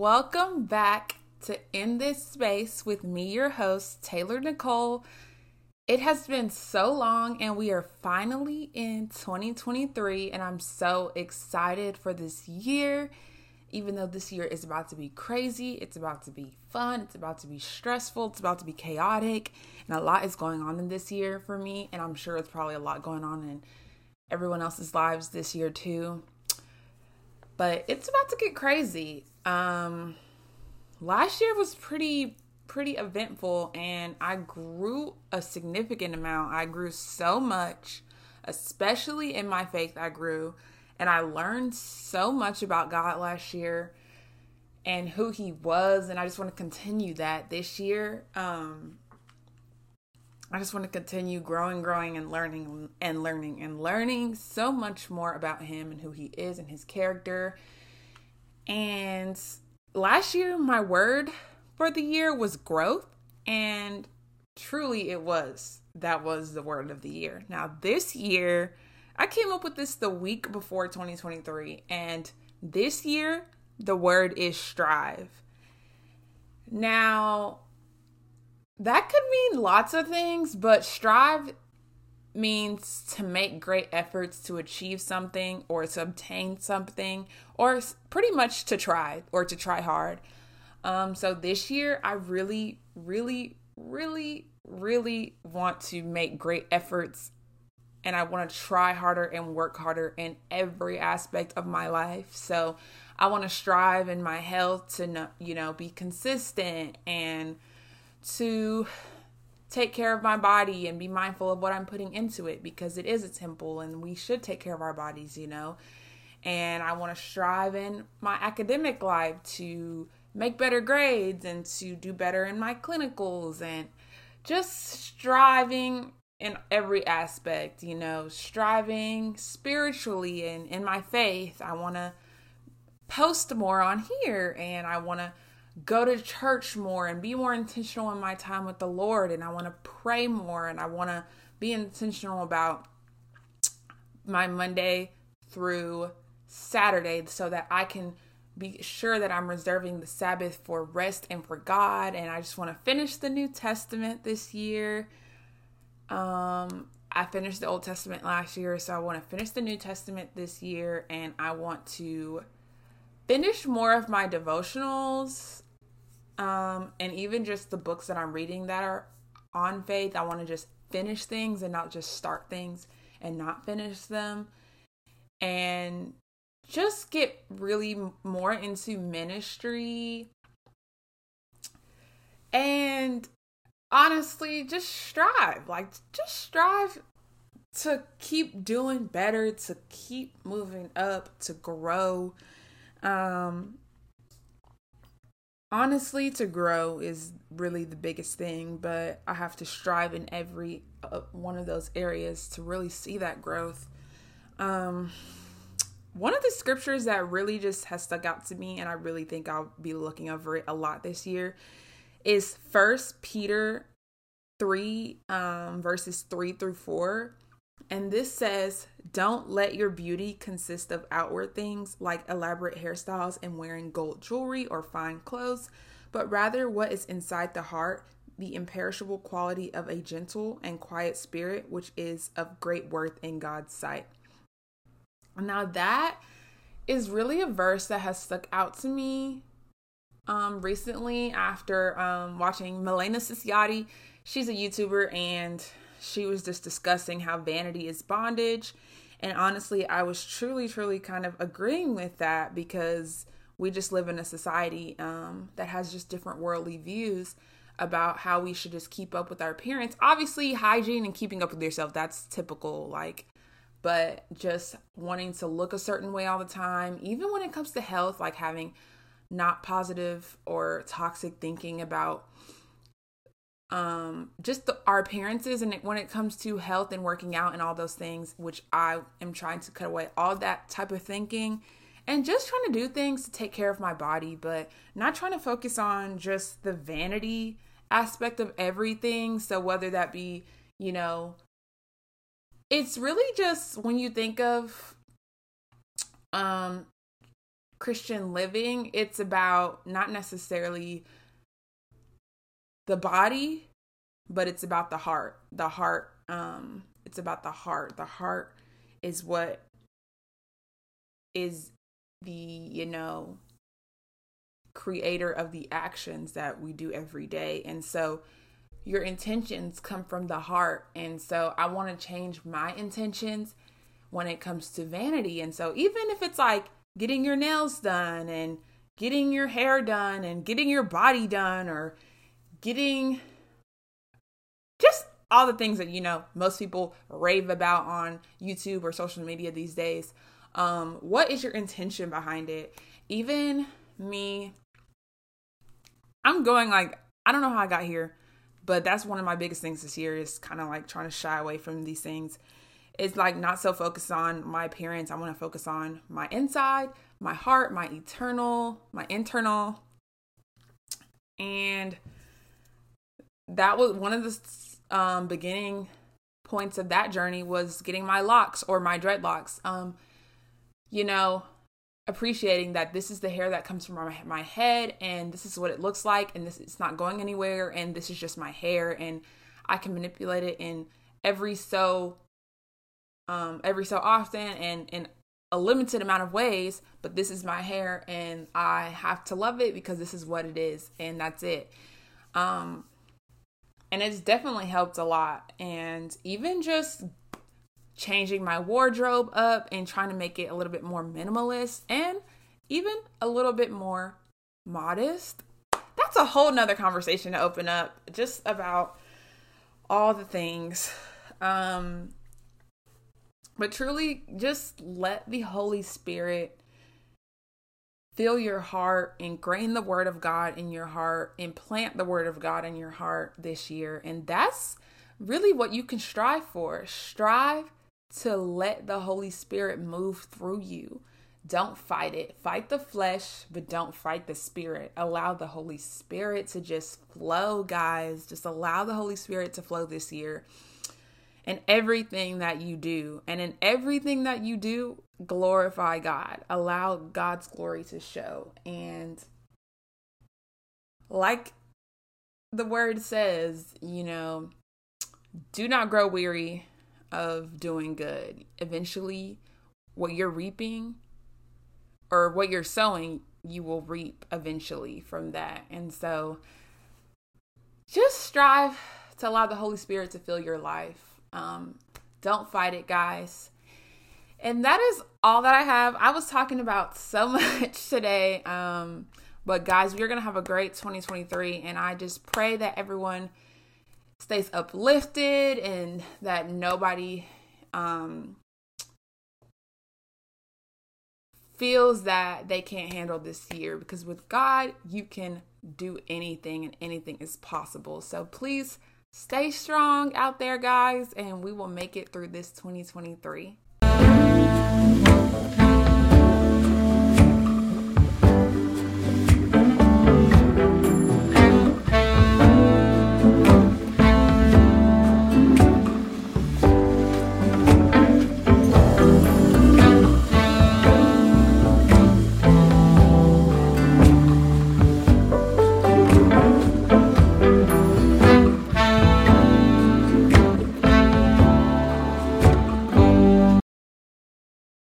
Welcome back to In This Space with me, your host, Taylor Nicole. It has been so long, and we are finally in 2023, and I'm so excited for this year. Even though this year is about to be crazy, it's about to be fun, it's about to be stressful, it's about to be chaotic, and a lot is going on in this year for me, and I'm sure it's probably a lot going on in everyone else's lives this year too. But it's about to get crazy. Um last year was pretty pretty eventful and I grew a significant amount. I grew so much, especially in my faith I grew and I learned so much about God last year and who he was and I just want to continue that this year. Um I just want to continue growing, growing, and learning and learning and learning so much more about him and who he is and his character. And last year, my word for the year was growth, and truly it was. That was the word of the year. Now, this year, I came up with this the week before 2023, and this year, the word is strive. Now, that could mean lots of things, but strive means to make great efforts to achieve something or to obtain something or pretty much to try or to try hard. Um, so this year, I really, really, really, really want to make great efforts and I want to try harder and work harder in every aspect of my life. So I want to strive in my health to, you know, be consistent and to take care of my body and be mindful of what I'm putting into it because it is a temple and we should take care of our bodies, you know. And I want to strive in my academic life to make better grades and to do better in my clinicals and just striving in every aspect, you know, striving spiritually and in my faith. I want to post more on here and I want to go to church more and be more intentional in my time with the Lord. And I want to pray more and I want to be intentional about my Monday through Saturday so that I can be sure that I'm reserving the Sabbath for rest and for God. And I just want to finish the New Testament this year. Um, I finished the Old Testament last year, so I want to finish the New Testament this year, and I want to finish more of my devotionals um, and even just the books that I'm reading that are on faith. I want to just finish things and not just start things and not finish them. And just get really more into ministry and honestly just strive like just strive to keep doing better to keep moving up to grow um honestly to grow is really the biggest thing but i have to strive in every uh, one of those areas to really see that growth. Um one of the scriptures that really just has stuck out to me and i really think i'll be looking over it a lot this year is first peter 3 um verses 3 through 4 and this says, Don't let your beauty consist of outward things like elaborate hairstyles and wearing gold jewelry or fine clothes, but rather what is inside the heart, the imperishable quality of a gentle and quiet spirit, which is of great worth in God's sight. Now, that is really a verse that has stuck out to me um, recently after um, watching Milena Ciciotti. She's a YouTuber and she was just discussing how vanity is bondage. And honestly, I was truly, truly kind of agreeing with that because we just live in a society um, that has just different worldly views about how we should just keep up with our appearance. Obviously, hygiene and keeping up with yourself, that's typical, like, but just wanting to look a certain way all the time, even when it comes to health, like having not positive or toxic thinking about um just the, our appearances and when it comes to health and working out and all those things which i am trying to cut away all that type of thinking and just trying to do things to take care of my body but not trying to focus on just the vanity aspect of everything. So whether that be you know it's really just when you think of um Christian living, it's about not necessarily the body, but it's about the heart. The heart, um, it's about the heart. The heart is what is the, you know, creator of the actions that we do every day. And so your intentions come from the heart. And so I want to change my intentions when it comes to vanity. And so even if it's like getting your nails done and getting your hair done and getting your body done or getting just all the things that you know most people rave about on YouTube or social media these days. Um, what is your intention behind it? Even me, I'm going like I don't know how I got here, but that's one of my biggest things this year is kind of like trying to shy away from these things. It's like not so focused on my appearance. I want to focus on my inside, my heart, my eternal, my internal. And that was one of the um, beginning points of that journey was getting my locks or my dreadlocks. Um, you know, appreciating that this is the hair that comes from my, my head and this is what it looks like and this it's not going anywhere and this is just my hair and I can manipulate it in every so um every so often and in a limited amount of ways but this is my hair and I have to love it because this is what it is and that's it um and it's definitely helped a lot and even just changing my wardrobe up and trying to make it a little bit more minimalist and even a little bit more modest. That's a whole nother conversation to open up just about all the things. Um, but truly, just let the Holy Spirit fill your heart, ingrain the Word of God in your heart, implant the Word of God in your heart this year. And that's really what you can strive for. Strive to let the Holy Spirit move through you. Don't fight it. Fight the flesh, but don't fight the spirit. Allow the Holy Spirit to just flow, guys. Just allow the Holy Spirit to flow this year in everything that you do. And in everything that you do, glorify God. Allow God's glory to show. And like the word says, you know, do not grow weary of doing good. Eventually, what you're reaping or what you're sowing, you will reap eventually from that. And so just strive to allow the Holy Spirit to fill your life. Um, don't fight it, guys. And that is all that I have. I was talking about so much today. Um, but guys, we're going to have a great 2023. And I just pray that everyone stays uplifted and that nobody um, feels that they can't handle this year because with God, you can do anything and anything is possible. So please stay strong out there, guys, and we will make it through this 2023.